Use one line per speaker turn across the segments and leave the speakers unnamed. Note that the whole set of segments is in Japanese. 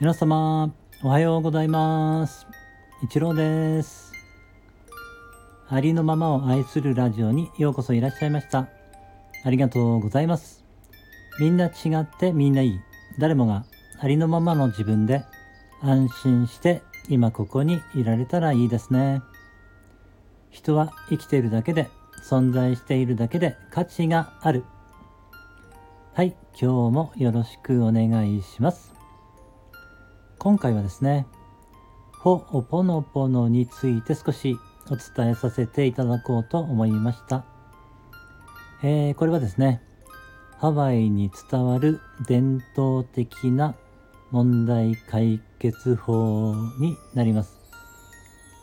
皆様、おはようございます。一郎です。ありのままを愛するラジオにようこそいらっしゃいました。ありがとうございます。みんな違ってみんないい。誰もがありのままの自分で安心して今ここにいられたらいいですね。人は生きているだけで存在しているだけで価値がある。はい、今日もよろしくお願いします。今回はですね、ほおぽのぽのについて少しお伝えさせていただこうと思いました。えーこれはですね、ハワイに伝わる伝統的な問題解決法になります。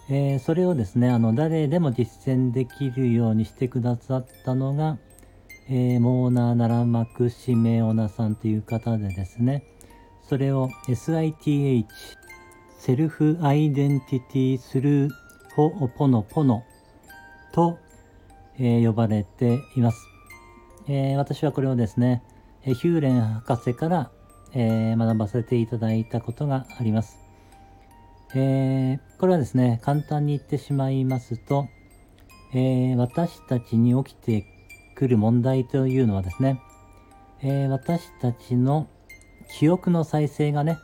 えーそれをですね、あの、誰でも実践できるようにしてくださったのが、えーモーナー・ナラマク・シメオナさんという方でですね、それを SITH、セルフアイデンティティスルーホオポノポノと、えー呼ばれています。えー私はこれをですね、えヒューレン博士から、え学ばせていただいたことがあります。えこれはですね、簡単に言ってしまいますと、え私たちに起きてくる問題というのはですね、え私たちの記憶の再生がね、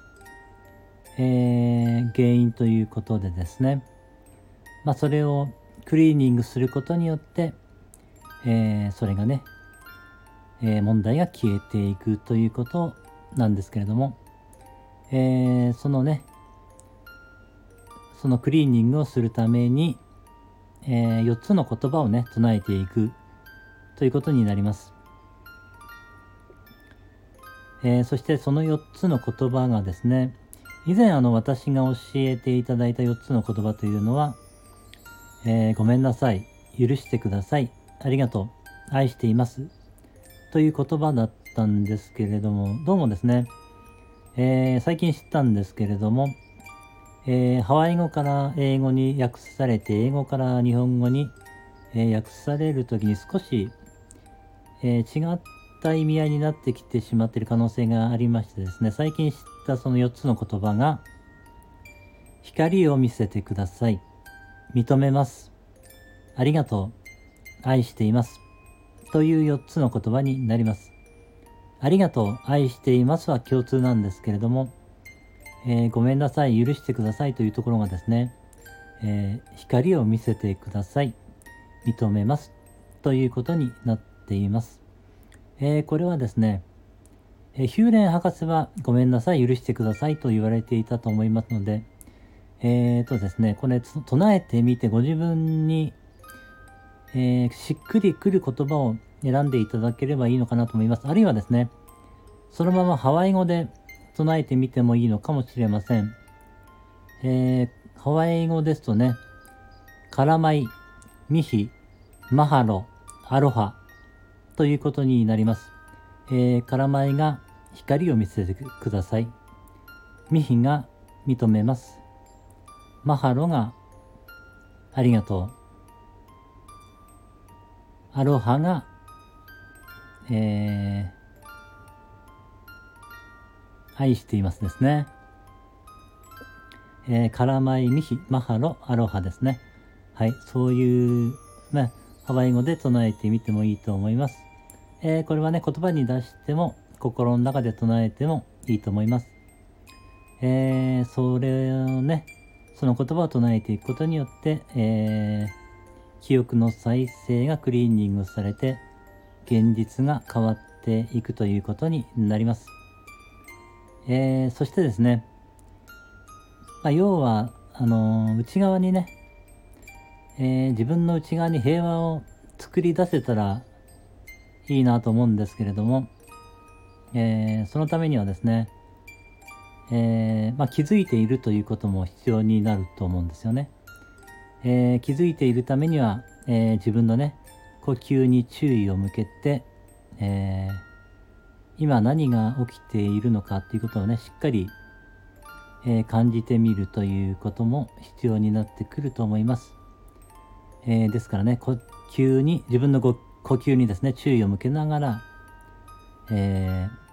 えー原因ということでですね、まあ、それをクリーニングすることによって、えーそれがね、えー問題が消えていくということなんですけれども、えーそのね、そのクリーニングをするために、えー4つの言葉をね、唱えていくということになります。えーそしてその4つの言葉がですね、以前あの私が教えていただいた4つの言葉というのは、えーごめんなさい、許してください、ありがとう、愛していますという言葉だったんですけれども、どうもですね、えー最近知ったんですけれども、えーハワイ語から英語に訳されて、英語から日本語に、え訳されるときに少し、えー違った意味合いになってきてしまっている可能性がありましてですね、最近知ったその4つの言葉が、光を見せてください。認めます。ありがとう。愛しています。という4つの言葉になります。ありがとう。愛していますは共通なんですけれども、えーごめんなさい。許してくださいというところがですね、えー光を見せてください。認めます。ということになっています。えーこれはですね、えヒューレン博士はごめんなさい、許してくださいと言われていたと思いますので、えーとですね、これ唱えてみてご自分に、えーしっくりくる言葉を選んでいただければいいのかなと思います。あるいはですね、そのままハワイ語で唱えてみてもいいのかもしれません。えーハワイ語ですとね、カラマイ、ミヒ、マハロ、アロハということになります。えー、カラマイが光を見せてください。ミヒが認めます。マハロがありがとう。アロハが、えー、愛していますですね。えー、カラマイ、ミヒ、マハロ、アロハですね。はい、そういう、ね、ハワイ語で唱えてみてもいいと思います。えーこれはね、言葉に出しても、心の中で唱えてもいいと思います。えーそれをね、その言葉を唱えていくことによって、えー記憶の再生がクリーニングされて、現実が変わっていくということになります。えーそしてですね、まあ、要は、あのー内側にね、えー自分の内側に平和を作り出せたらいいなと思うんですけれども、えーそのためにはですね、えーまあ、気づいているということも必要になると思うんですよね。えー気づいているためには、え自分のね、呼吸に注意を向けて、え今何が起きているのかっていうことをね、しっかり、え感じてみるということも必要になってくると思います。えですからね、呼吸に、自分のご呼吸にですね、注意を向けながら、えー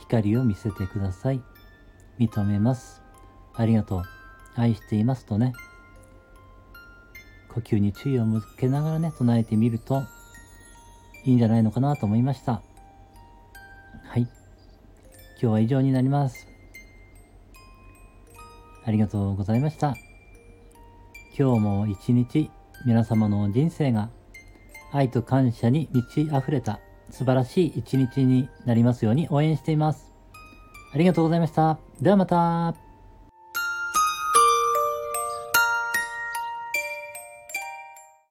光を見せてください。認めます。ありがとう。愛していますとね、呼吸に注意を向けながらね、唱えてみるといいんじゃないのかなと思いました。はい。今日は以上になります。ありがとうございました。今日も一日皆様の人生が愛と感謝に満ち溢れた素晴らしい一日になりますように応援しています。ありがとうございました。ではまた。